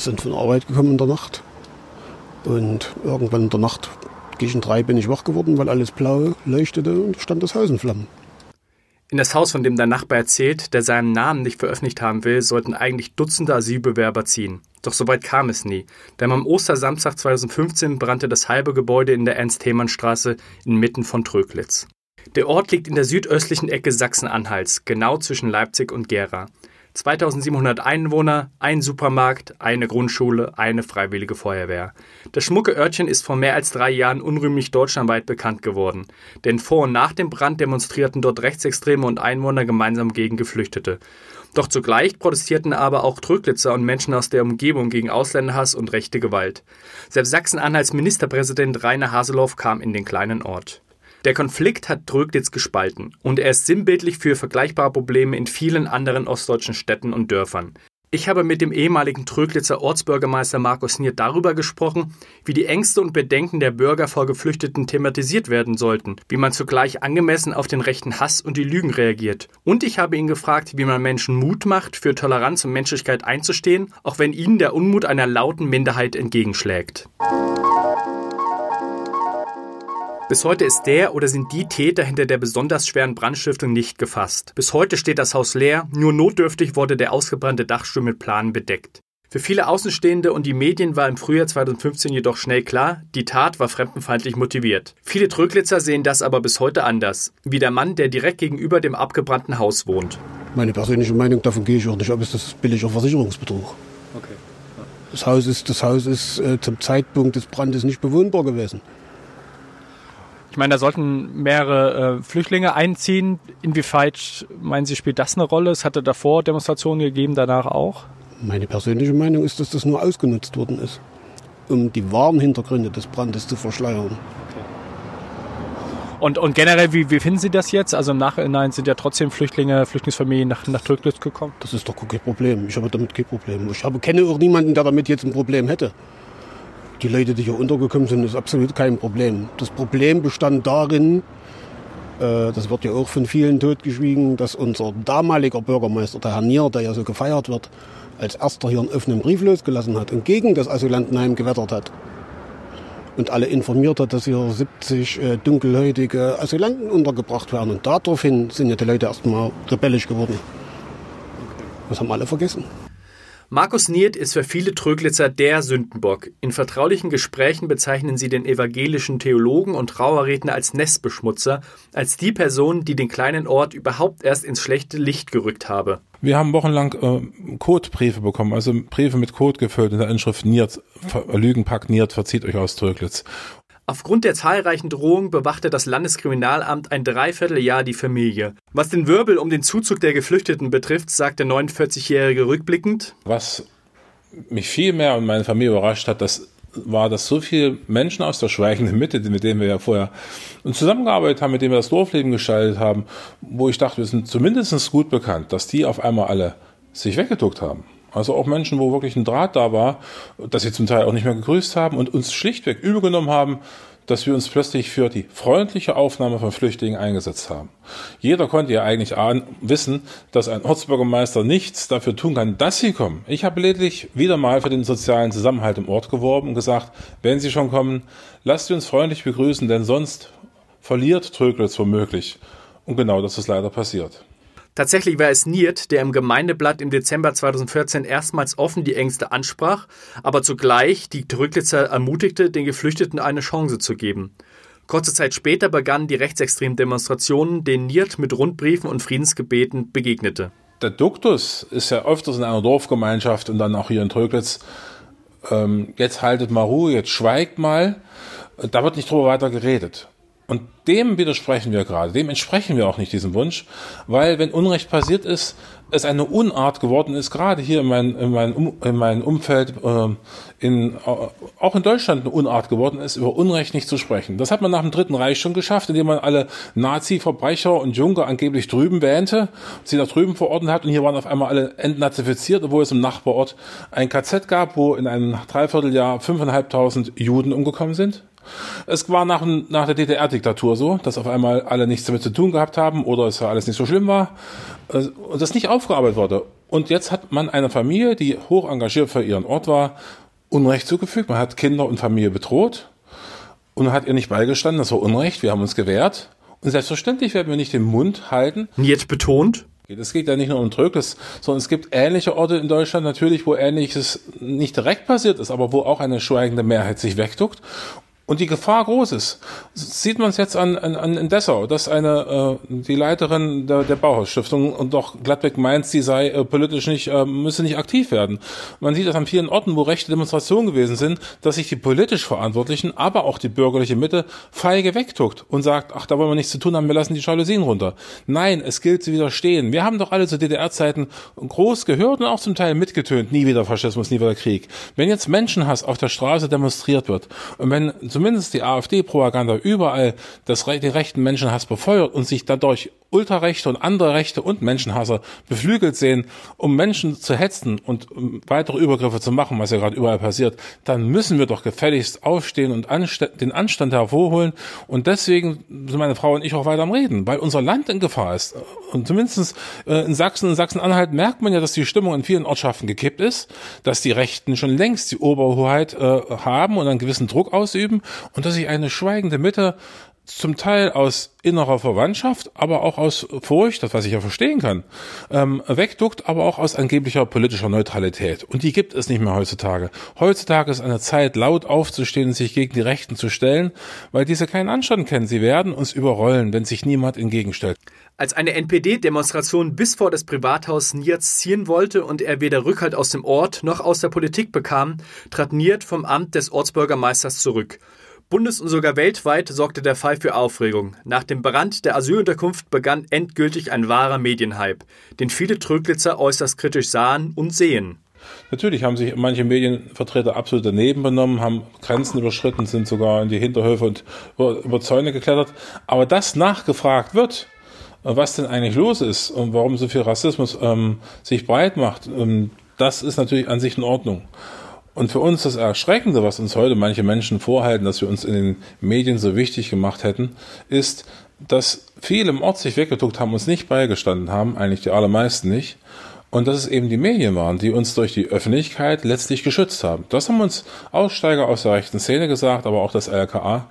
Sind von Arbeit gekommen in der Nacht. Und irgendwann in der Nacht, gegen drei, bin ich wach geworden, weil alles blau leuchtete und stand das Haus in Flammen. In das Haus, von dem der Nachbar erzählt, der seinen Namen nicht veröffentlicht haben will, sollten eigentlich Dutzende Asylbewerber ziehen. Doch so weit kam es nie, denn am Ostersamstag 2015 brannte das halbe Gebäude in der Ernst-Thälmann-Straße inmitten von Tröglitz. Der Ort liegt in der südöstlichen Ecke Sachsen-Anhalts, genau zwischen Leipzig und Gera. 2700 Einwohner, ein Supermarkt, eine Grundschule, eine freiwillige Feuerwehr. Das schmucke Örtchen ist vor mehr als drei Jahren unrühmlich deutschlandweit bekannt geworden. Denn vor und nach dem Brand demonstrierten dort Rechtsextreme und Einwohner gemeinsam gegen Geflüchtete. Doch zugleich protestierten aber auch Tröglitzer und Menschen aus der Umgebung gegen Ausländerhass und rechte Gewalt. Selbst Sachsen-Anhalts Ministerpräsident Rainer Haseloff kam in den kleinen Ort. Der Konflikt hat Tröglitz gespalten und er ist sinnbildlich für vergleichbare Probleme in vielen anderen ostdeutschen Städten und Dörfern. Ich habe mit dem ehemaligen Tröglitzer Ortsbürgermeister Markus Niert darüber gesprochen, wie die Ängste und Bedenken der Bürger vor Geflüchteten thematisiert werden sollten, wie man zugleich angemessen auf den rechten Hass und die Lügen reagiert. Und ich habe ihn gefragt, wie man Menschen Mut macht, für Toleranz und Menschlichkeit einzustehen, auch wenn ihnen der Unmut einer lauten Minderheit entgegenschlägt. Bis heute ist der oder sind die Täter hinter der besonders schweren Brandstiftung nicht gefasst. Bis heute steht das Haus leer, nur notdürftig wurde der ausgebrannte Dachstuhl mit Planen bedeckt. Für viele Außenstehende und die Medien war im Frühjahr 2015 jedoch schnell klar, die Tat war fremdenfeindlich motiviert. Viele Tröglitzer sehen das aber bis heute anders, wie der Mann, der direkt gegenüber dem abgebrannten Haus wohnt. Meine persönliche Meinung, davon gehe ich auch nicht ab, ist das billiger Versicherungsbetrug. Okay. Das Haus ist, das Haus ist äh, zum Zeitpunkt des Brandes nicht bewohnbar gewesen. Ich meine, da sollten mehrere äh, Flüchtlinge einziehen. Inwieweit meinen Sie, spielt das eine Rolle? Es hatte davor Demonstrationen gegeben, danach auch? Meine persönliche Meinung ist, dass das nur ausgenutzt worden ist, um die wahren Hintergründe des Brandes zu verschleiern. Und, und generell, wie, wie finden Sie das jetzt? Also im Nachhinein sind ja trotzdem Flüchtlinge, Flüchtlingsfamilien nach, nach Türkis gekommen. Das ist doch kein Problem. Ich habe damit kein Problem. Ich habe, kenne auch niemanden, der damit jetzt ein Problem hätte die Leute, die hier untergekommen sind, ist absolut kein Problem. Das Problem bestand darin, äh, das wird ja auch von vielen totgeschwiegen, dass unser damaliger Bürgermeister, der Herr Nier, der ja so gefeiert wird, als erster hier einen offenen Brief losgelassen hat und gegen das Asylantenheim gewettert hat. Und alle informiert hat, dass hier 70 äh, dunkelhäutige Asylanten untergebracht werden. Und daraufhin sind ja die Leute erstmal rebellisch geworden. Das haben alle vergessen. Markus Niert ist für viele Tröglitzer der Sündenbock. In vertraulichen Gesprächen bezeichnen sie den evangelischen Theologen und Trauerredner als Nestbeschmutzer, als die Person, die den kleinen Ort überhaupt erst ins schlechte Licht gerückt habe. Wir haben wochenlang äh, Codebriefe bekommen, also Briefe mit Code gefüllt in der Inschrift Niert, Lügenpakt Niert, verzieht euch aus Tröglitz. Aufgrund der zahlreichen Drohungen bewachte das Landeskriminalamt ein Dreivierteljahr die Familie. Was den Wirbel um den Zuzug der Geflüchteten betrifft, sagt der 49-Jährige rückblickend. Was mich viel mehr und meine Familie überrascht hat, das war, dass so viele Menschen aus der schweigenden Mitte, mit denen wir ja vorher zusammengearbeitet haben, mit denen wir das Dorfleben gestaltet haben, wo ich dachte, wir sind zumindest gut bekannt, dass die auf einmal alle sich weggeduckt haben. Also auch Menschen, wo wirklich ein Draht da war, dass sie zum Teil auch nicht mehr gegrüßt haben und uns schlichtweg übergenommen haben, dass wir uns plötzlich für die freundliche Aufnahme von Flüchtlingen eingesetzt haben. Jeder konnte ja eigentlich wissen, dass ein Ortsbürgermeister nichts dafür tun kann, dass sie kommen. Ich habe lediglich wieder mal für den sozialen Zusammenhalt im Ort geworben und gesagt, wenn sie schon kommen, lasst sie uns freundlich begrüßen, denn sonst verliert Tröglitz womöglich. Und genau das ist leider passiert. Tatsächlich war es Niert, der im Gemeindeblatt im Dezember 2014 erstmals offen die Ängste ansprach, aber zugleich die Tröglitzer ermutigte, den Geflüchteten eine Chance zu geben. Kurze Zeit später begannen die rechtsextremen Demonstrationen, denen Niert mit Rundbriefen und Friedensgebeten begegnete. Der Duktus ist ja öfters in einer Dorfgemeinschaft und dann auch hier in Tröglitz. Ähm, jetzt haltet mal Ruhe, jetzt schweigt mal. Da wird nicht drüber weiter geredet. Und dem widersprechen wir gerade, dem entsprechen wir auch nicht diesem Wunsch, weil wenn Unrecht passiert ist, es eine Unart geworden ist, gerade hier in meinem in mein, in mein Umfeld, äh, in, auch in Deutschland eine Unart geworden ist, über Unrecht nicht zu sprechen. Das hat man nach dem Dritten Reich schon geschafft, indem man alle Nazi-Verbrecher und Junker angeblich drüben wähnte, sie da drüben verordnet hat und hier waren auf einmal alle entnazifiziert, obwohl es im Nachbarort ein KZ gab, wo in einem Dreivierteljahr 5.500 Juden umgekommen sind. Es war nach, nach der DDR-Diktatur so, dass auf einmal alle nichts damit zu tun gehabt haben oder es ja alles nicht so schlimm war äh, und das nicht aufgearbeitet wurde. Und jetzt hat man eine Familie, die hoch engagiert für ihren Ort war, Unrecht zugefügt. Man hat Kinder und Familie bedroht und hat ihr nicht beigestanden. Das war Unrecht. Wir haben uns gewehrt. Und selbstverständlich werden wir nicht den Mund halten. Jetzt betont? Es geht ja nicht nur um Tröglis, sondern es gibt ähnliche Orte in Deutschland natürlich, wo ähnliches nicht direkt passiert ist, aber wo auch eine schweigende Mehrheit sich wegduckt und die Gefahr groß ist. Sieht man es jetzt an, an, an Dessau, dass eine äh, die Leiterin der, der Bauhausstiftung und doch Gladbeck meint, sie sei äh, politisch nicht, äh, müsse nicht aktiv werden. Man sieht das an vielen Orten, wo rechte Demonstrationen gewesen sind, dass sich die politisch Verantwortlichen, aber auch die bürgerliche Mitte feige wegtuckt und sagt, ach, da wollen wir nichts zu tun haben, wir lassen die Jalousien runter. Nein, es gilt zu widerstehen. Wir haben doch alle zu DDR-Zeiten groß gehört und auch zum Teil mitgetönt, nie wieder Faschismus, nie wieder Krieg. Wenn jetzt Menschenhass auf der Straße demonstriert wird und wenn zumindest die AfD-Propaganda überall das, den rechten Menschenhass befeuert und sich dadurch Ultrarechte und andere Rechte und Menschenhasser beflügelt sehen, um Menschen zu hetzen und weitere Übergriffe zu machen, was ja gerade überall passiert, dann müssen wir doch gefälligst aufstehen und den Anstand hervorholen. Und deswegen sind meine Frau und ich auch weiter am Reden, weil unser Land in Gefahr ist. Und zumindest äh, in Sachsen und Sachsen-Anhalt merkt man ja, dass die Stimmung in vielen Ortschaften gekippt ist, dass die Rechten schon längst die Oberhoheit äh, haben und einen gewissen Druck ausüben und dass sich eine schweigende Mitte zum Teil aus innerer Verwandtschaft, aber auch aus Furcht, das was ich ja verstehen kann, ähm, wegduckt, aber auch aus angeblicher politischer Neutralität. Und die gibt es nicht mehr heutzutage. Heutzutage ist eine Zeit, laut aufzustehen und sich gegen die Rechten zu stellen, weil diese keinen Anstand kennen. Sie werden uns überrollen, wenn sich niemand entgegenstellt. Als eine NPD-Demonstration bis vor das Privathaus Nierz ziehen wollte und er weder Rückhalt aus dem Ort noch aus der Politik bekam, trat Niert vom Amt des Ortsbürgermeisters zurück. Bundes- und sogar weltweit sorgte der Fall für Aufregung. Nach dem Brand der Asylunterkunft begann endgültig ein wahrer Medienhype, den viele Tröglitzer äußerst kritisch sahen und sehen. Natürlich haben sich manche Medienvertreter absolut daneben benommen, haben Grenzen überschritten, sind sogar in die Hinterhöfe und über, Zäune geklettert. Aber dass nachgefragt wird, was denn eigentlich los ist und warum so viel Rassismus ähm, sich breit macht, ähm, das ist natürlich an sich in Ordnung. Und für uns das Erschreckende, was uns heute manche Menschen vorhalten, dass wir uns in den Medien so wichtig gemacht hätten, ist, dass viele im Ort sich weggeduckt haben, uns nicht beigestanden haben, eigentlich die allermeisten nicht. Und dass es eben die Medien waren, die uns durch die Öffentlichkeit letztlich geschützt haben. Das haben uns Aussteiger aus der rechten Szene gesagt, aber auch das LKA.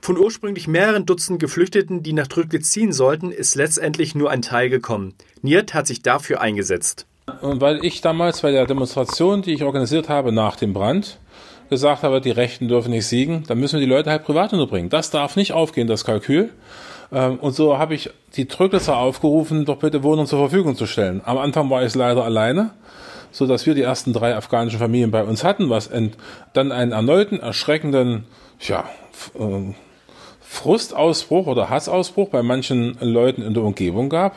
Von ursprünglich mehreren Dutzend Geflüchteten, die nach Trüglitz ziehen sollten, ist letztendlich nur ein Teil gekommen. Niert hat sich dafür eingesetzt. Und weil ich damals bei der Demonstration, die ich organisiert habe nach dem Brand, gesagt habe, die Rechten dürfen nicht siegen, dann müssen wir die Leute halt privat unterbringen. Das darf nicht aufgehen, das Kalkül. Ähm, und so habe ich die Tröglitzer aufgerufen, doch bitte Wohnungen zur Verfügung zu stellen. Am Anfang war ich leider alleine, so dass wir die ersten drei afghanischen Familien bei uns hatten, was dann einen erneuten, erschreckenden, ja, äh, Frustausbruch oder Hassausbruch bei manchen Leuten in der Umgebung gab.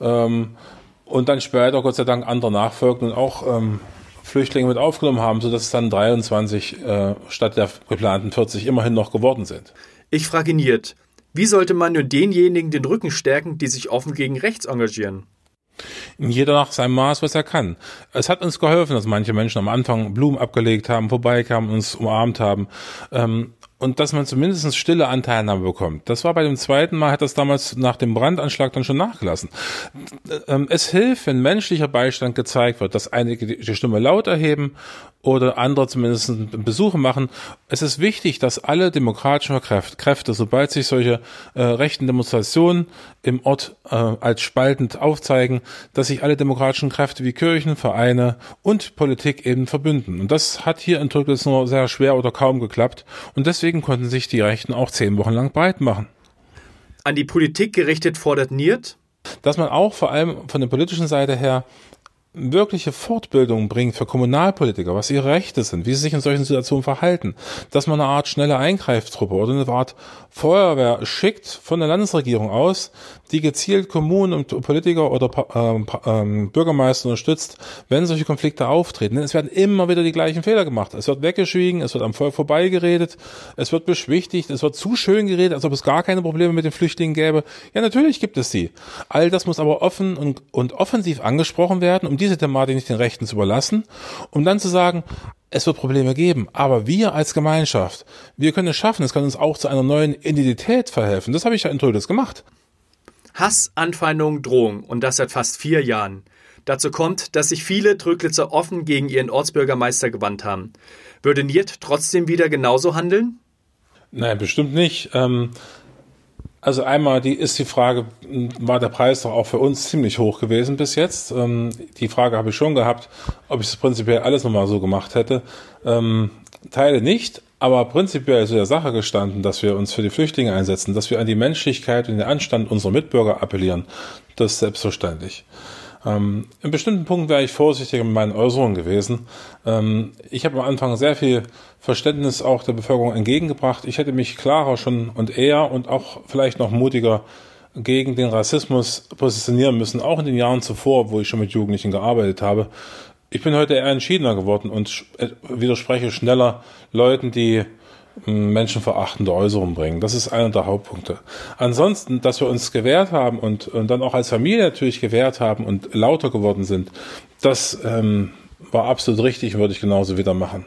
Ähm, und dann später Gott sei Dank andere nachfolgten und auch ähm, Flüchtlinge mit aufgenommen haben, sodass es dann 23 äh, statt der geplanten 40 immerhin noch geworden sind. Ich frage Niert, wie sollte man nur denjenigen den Rücken stärken, die sich offen gegen rechts engagieren? Jeder nach seinem Maß, was er kann. Es hat uns geholfen, dass manche Menschen am Anfang Blumen abgelegt haben, vorbeikamen, uns umarmt haben. Ähm, und dass man zumindest stille Anteilnahme bekommt. Das war bei dem zweiten Mal, hat das damals nach dem Brandanschlag dann schon nachgelassen. Ähm, es hilft, wenn menschlicher Beistand gezeigt wird, dass einige die Stimme laut erheben oder andere zumindest Besuche machen. Es ist wichtig, dass alle demokratischen Kräfte, sobald sich solche äh, rechten Demonstrationen im Ort äh, als spaltend aufzeigen, dass sich alle demokratischen Kräfte wie Kirchen, Vereine und Politik eben verbünden. Und das hat hier in Türkis nur sehr schwer oder kaum geklappt. Und deswegen konnten sich die Rechten auch zehn Wochen lang breit machen. An die Politik gerichtet fordert Niert, dass man auch vor allem von der politischen Seite her wirkliche Fortbildung bringt für Kommunalpolitiker, was ihre Rechte sind, wie sie sich in solchen Situationen verhalten, dass man eine Art schnelle Eingreiftruppe oder eine Art Feuerwehr schickt von der Landesregierung aus, die gezielt Kommunen und Politiker oder ähm, ähm, Bürgermeister unterstützt, wenn solche Konflikte auftreten. Denn es werden immer wieder die gleichen Fehler gemacht. Es wird weggeschwiegen, es wird am Volk vorbeigeredet, es wird beschwichtigt, es wird zu schön geredet, als ob es gar keine Probleme mit den Flüchtlingen gäbe. Ja, natürlich gibt es sie. All das muss aber offen und, und offensiv angesprochen werden, um diese Thematik nicht den Rechten zu überlassen, um dann zu sagen, es wird Probleme geben, aber wir als Gemeinschaft, wir können es schaffen, es kann uns auch zu einer neuen Identität verhelfen. Das habe ich ja in Trödes gemacht. Hass, Anfeindung, Drohung und das seit fast vier Jahren. Dazu kommt, dass sich viele Tröglitzer offen gegen ihren Ortsbürgermeister gewandt haben. Würde Niert trotzdem wieder genauso handeln? Nein, bestimmt nicht. Ähm, also einmal die ist die Frage, war der Preis doch auch für uns ziemlich hoch gewesen bis jetzt? Ähm, die Frage habe ich schon gehabt, ob ich es prinzipiell alles nochmal so gemacht hätte. Ähm, Teile nicht, aber prinzipiell ist der Sache gestanden, dass wir uns für die Flüchtlinge einsetzen, dass wir an die Menschlichkeit und den Anstand unserer Mitbürger appellieren. Das ist selbstverständlich. Ähm, in bestimmten Punkten wäre ich vorsichtiger mit meinen Äußerungen gewesen. Ähm, ich habe am Anfang sehr viel Verständnis auch der Bevölkerung entgegengebracht. Ich hätte mich klarer schon und eher und auch vielleicht noch mutiger gegen den Rassismus positionieren müssen, auch in den Jahren zuvor, wo ich schon mit Jugendlichen gearbeitet habe. Ich bin heute eher entschiedener geworden und äh, widerspreche schneller Leuten, die menschenverachtende Äußerungen bringen. Das ist einer der Hauptpunkte. Ansonsten, dass wir uns gewehrt haben und, und dann auch als Familie natürlich gewehrt haben und lauter geworden sind, das ähm, war absolut richtig und würde ich genauso wieder machen.